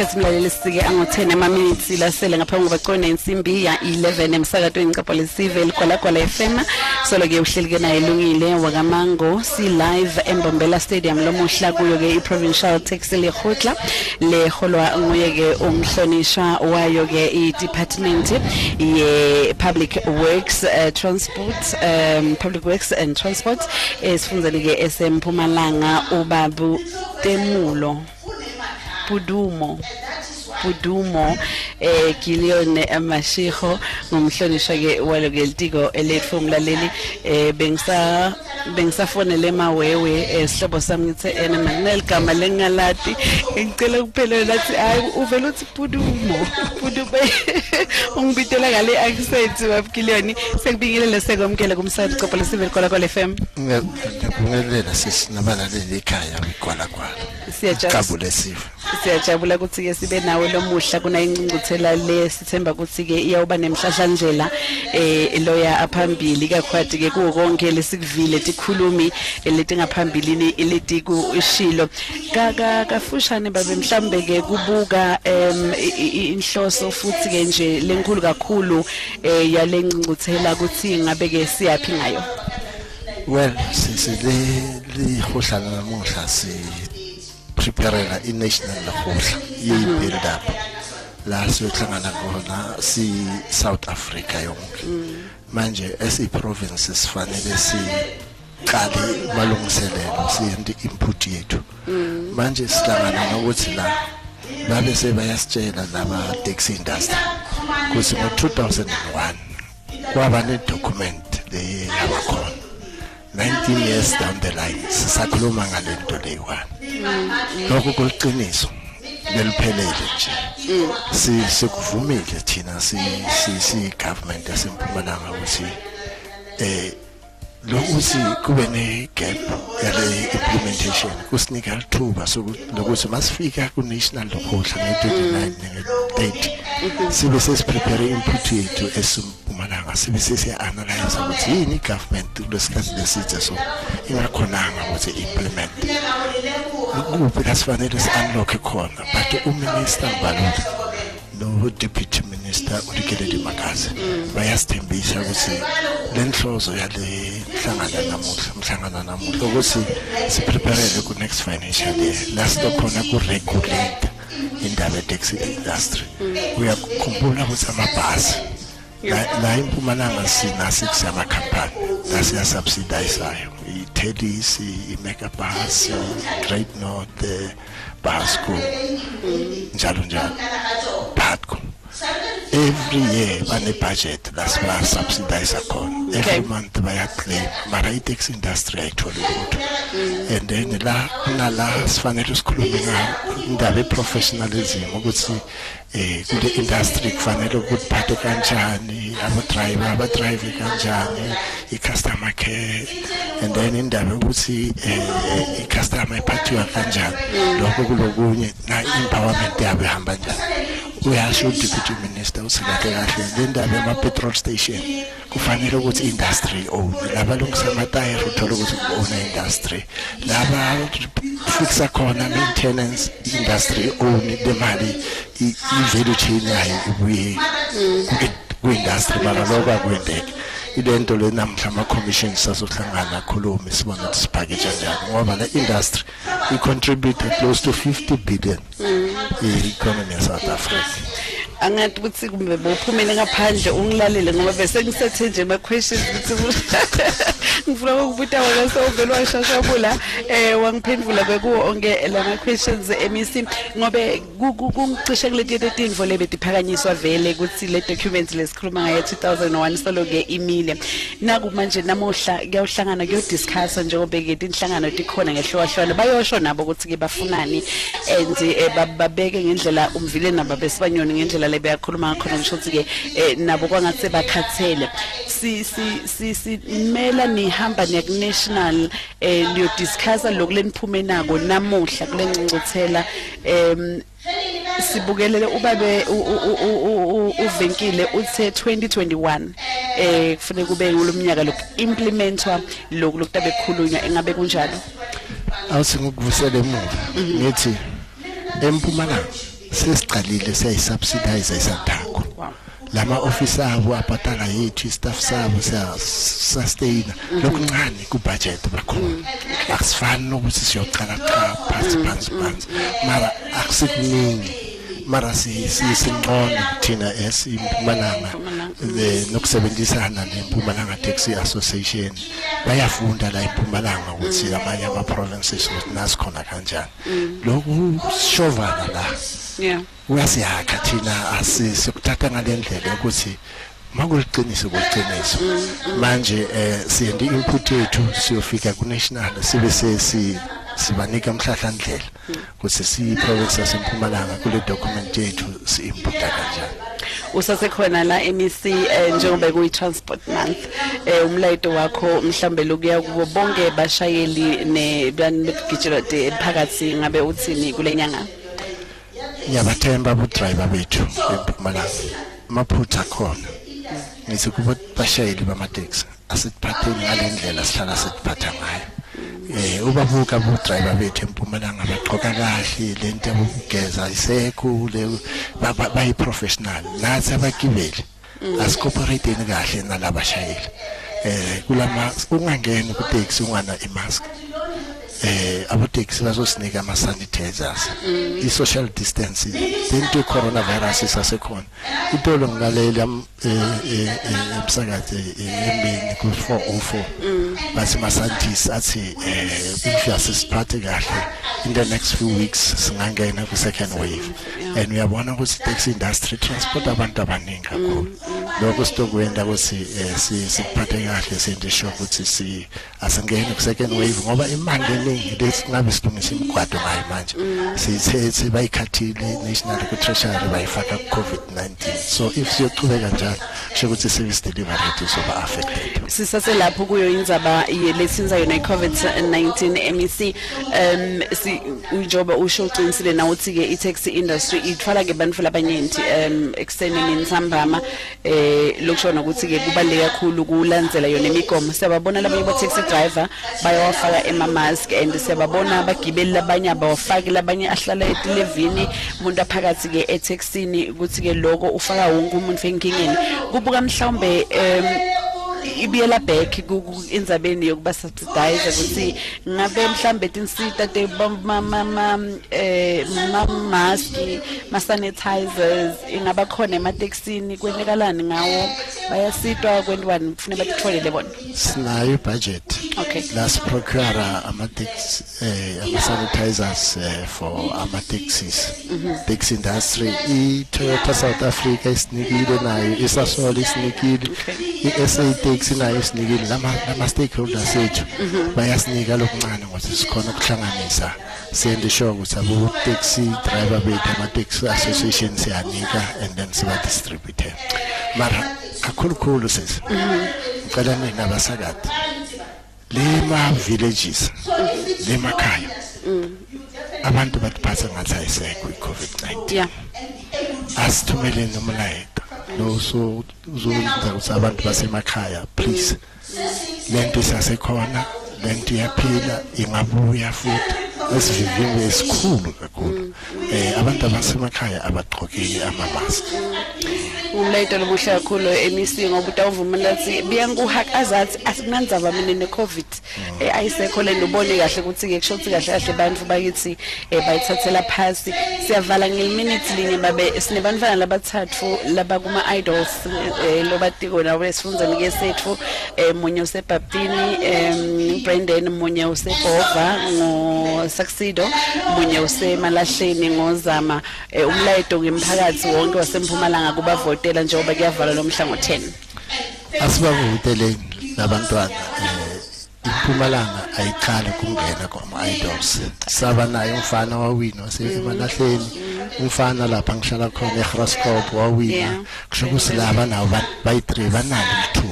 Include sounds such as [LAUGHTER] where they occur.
isikhathi mlaleli sike ango-10 ama-minutes lasele ngaphambi koba qone insimbi ya-11 emsakatweni ngicapho lesive ligwalagwala fm solo-ke uhleli-ke naye elungile wakamango si-live embombela stadium. Lomuhla kuyo-ke i-provincial taxi lehotla leholwa nguye-ke umhlonishwa wayo-ke i-department ye-public works uh, transport um, public works and transport esifundeni-ke esempumalanga ubabu temulo. pudumo pudumo eh, kiliyone amashiko ngumhlonishwa-ke walo-ke litiko eletfomu um eh, bengisa bengisafonele emawewe esihlobo sihlobo sami ngithe ena eh, makuneligama lengingalati ngicela kuphelele lathi hhayi uvele uthi pudumo pudube [LAUGHS] ungibitela ngale accent wabukiliyoni sekubingelele sekomkele kumsadi cophola sivele kwalakwala f m. Ngibingelela sisi nabalaleli ekhaya kwalakwala siyajabula. Siyajabula ukuthi-ke sibe nawe lomuhla kunayingcungcuthela le sithemba ukuthi-ke iyawuba nemhlahlandlela um loya aphambili. Kakhwadi-ke kuwo lesikuvile tikhulumi leti ngaphambilini leti kushilo. Kaka kafushane babe mhlambe ke kubuka inhloso futhi ke nje lenkulu kakhulu eh yale ngcunguthela ukuthi ngabe ke siyapi ngayo. Well sisile lihohlana namuhla si preparela i-national lahohla ye-build up. La siyohlangana khona si South Africa yonke. Manje esiyi-province sifanele siqale malungiselelo siyente input yethu. Manje sihlangana nokuthi la babe sebayasitshela laba taxi industry kuthi ngo-2001 kwaba ne-document le yabakhona. 19 years down the line sisakhuluma ngale nto leyiwani lokho kuliqiniso beliphelele nje. Si sikuvumile thina si si government yasempumalanga ukuthi eh lokuthi kube ne gap yale implementation kusinika lithuba sokuthi masifika ku national lokhohla nge29 nge30 sibe sesiprepare input yethu esimpumalanga sibe sesiya analyze ukuthi yini government kulesikhathi lesithe so ingakhonanga ukuthi implement kuphi lasifanele si-unlock khona but uminister Mbalula no deputy minister ulikeleli makazi. Bayasithembisa ukuthi le nhlozo yale mhlangana namuhla mhlangana namuhla ukuthi sipreparele ku-next financial year. La sitokhona ku-regulate indaba ye-taxi industry. Uyakhumbula ukuthi amabhasi la impumalanga sinaso kusamakhampani lasiyasubsidayisayo i-tedis i-megabus i-great north basco njalo njalo. Patco every year bane budget lasiba subsidize khona every month baya claim mara i-taxi industry ayitholi lutho and then la kunala sifanele sikhulume ngayo indaba e-professionalism ukuthi eh kule industry kufanele ukuphathe kanjani abo driver aba drive kanjani i customer care and then indaba ukuthi eh i customer iphathiwa kanjani lokho kulokunye na empowerment yabo ihamba njani. Uyasho deputy minister usikade kahle le ndaba ema petrol station kufanele ukuthi industry own labalungisa amatayara uthola ukuthi own industry laba fixa khona maintenance industry own lemali i-value chain yayo ibuye ku-industry mara lokho akwendeke ilento le namhla ama-commission sazohlangana akhulume sibone ukuthi siphaketsha njani. Ngoba le industry i-contribute close to 50 billion mm. i-economy ya-south africa. Angathi ukuthi kumbe bophumele ngaphandle ungilalele ngoba bese ngisethe nje ama questions ukuthi ngifuna ukubuta wena sewuvela washashabula eh wangiphendula kwekuwo onke lama questions emisi ngobe kungicishe kuleti tindvo lebetiphakanyiswa vele ukuthi le documents lesikhuluma ngayo 2001 solo ke imile naku manje namuhla kuyawuhlangana kuyodiscuss njengoba ke inhlangano tikhona ngehlowahlwana bayosho nabo ukuthi ke bafunani and babeke ngendlela umvile nabo besibanyoni ngendlela le beyakhuluma ngakhona ngisho ukuthi ke nabo kwangathi bakhathele si si si mela nihamba neku national eh niyo discuss lokuleniphume nako namuhla kulencuncuthela em sibukelele ubabe uvenkile uthe 2021 eh kufanele kube ngolomnyaka lokhu implementwa lokhu lokutabe kukhulunywa engabe kunjalo? Awuthi ngikuvusele emuva ngithi empumalanga sesicalile siyayisubsidize isandako la ma-ofisi abo abhatala yethu istaff sabo siyasustain lokuncane kubhajethi bakhona. Akusifani nokuthi siyocalacala phansi phansi phansi. Mara akusikuningi mara si sinqono thina esimpumalanga nokusebenzisana neMpumalanga Taxi Association. Bayafunda la eMpumalanga ukuthi amanye ama provinces ukuthi nasikhona kanjani. Lokhu shovana la. Yeah. Uyasiyakha thina asisukuthatha ngalendlela ukuthi makuliqiniso kuliqiniso manje eh siyendi input yethu siyofika ku national sibe sesi sibanika umhlahlandlela ukuthi si province yasempumalanga kule document yethu si inputa kanjani. Usasekhona la MEC eh, njengoba kuyi transport month eh umlayito wakho mhlambe lokuya kubo bonke bashayeli ne banegijilo de emphakathi ngabe uthini kulenyanga ngiyabathemba abo driver bethu empumalanga. Maphutha khona. Ngithi kubo bashayeli bamateksi asiphatheni ngalendlela sihlala siphatha ngayo. Eh ubabuka abo driver bethu empumalanga bagqoka kahle lento yokugeza isekho le bayi professional nathi abagibeli asicooperate kahle nalabashayeli. Eh kulama ungangeni ku taxi ungana imask. Eh abo taxi bazosinika ama sanitizers i social distancing into coronavirus isasekhona itolo ngalalela emsakazi emini ku 404 bathi ma scientists athi eh if yasiphathe kahle in the next few weeks singangena ku second wave and uyabona ukuthi taxi industry transport abantu abaningi kakhulu. Lokho sitokwenda ukuthi siphathe kahle sure ukuthi si asingene ku second wave ngoba imali eningi lesingabe silungisa imigwado ngayo manje. Sithethe bayikhathile national ku treasury bayifaka ku covid-19 so if siyochubeka njalo kusho ukuthi service delivery rate izoba affected sisase lapho kuyo indzaba lesinza yona i-covid-19 MEC um si njoba usho uqinisile na uthi ke i-taxi industry ithwala ke bantu labanyenti um ekseni nitsambama eh lokushona ukuthi ke kubaleka kakhulu kulandzela yona imigomo. Siyababona labanye ba taxi driver bayawafaka ema mask and siyababona abagibeli labanye abawafaki labanye ahlala etilevini umuntu aphakathi ke etaxini ukuthi ke lokho ufaka wonke umuntu enkingeni. Kubuka mhlawumbe um ibiyela back indzabeni yokuba subsidize ukuthi ngabe mhlambe tinsita te mama eh ma mask ma sanitizers ingaba khona emateksini kwenekalani ngawo? Bayasitwa kwendiwani kufanele batitholele bona. Sinayo budget okay. Las procure ama taxi eh ama sanitizers eh, for ama taxis taxi industry. I Toyota South Africa isinikile nayo isasol isinikile i SA taxi nayo isinikile. Lama lama stakeholders ethu bayasinika lokuncane ngoba sikhona ukuhlanganisa. Sende sure ukuthi abo taxi driver bethu ama taxi association siyanika and then siba distribute mara kakhulu khulu sisi ngicela mina abasakade lema villages lemakhaya abantu batiphatha ngathi ayisekho i-covid-19 yeah. Asithumeleni umlayito lo so uzokwenza ukuthi abantu basemakhaya please. Lento isasekhona lento iyaphila ingabuya futhi. Esivivimbe esikhulu kakhulu. Eh abantu abasemakhaya abagqokile ama-mask. Umlayito lomuhle kakhulu MEC ngoba utawuvumela ukuthi biyanguhakazathi asikunandzaba mina ne-covid. Eh, ayisekho le ndubone kahle ukuthi-ke kushothi kahle kahle bantu bakithi eh, bayithathela phasi. Siyavala ngeminute linye babe sinebantwana labathathu laba kuma-idols eh, lobatiko nawo esifunzani-ke sethu eh, munye usebhaptini um brandon munye usebhova ngosaksido munye usemalahleni ngozama eh, umlayito ngemphakathi wonke wasempumalanga kubavotela njengoba kuyavalwa lomhla ngo-10 asibavuteleni labantwana eh impumalanga ayiqali kungena kwama-idols saba naye umfana wawina wasemalahleni umfana lapha ngihlala khona egrascop wawina. Yeah. kusho ukuthi laba nabo bayi-three banalo ithuba.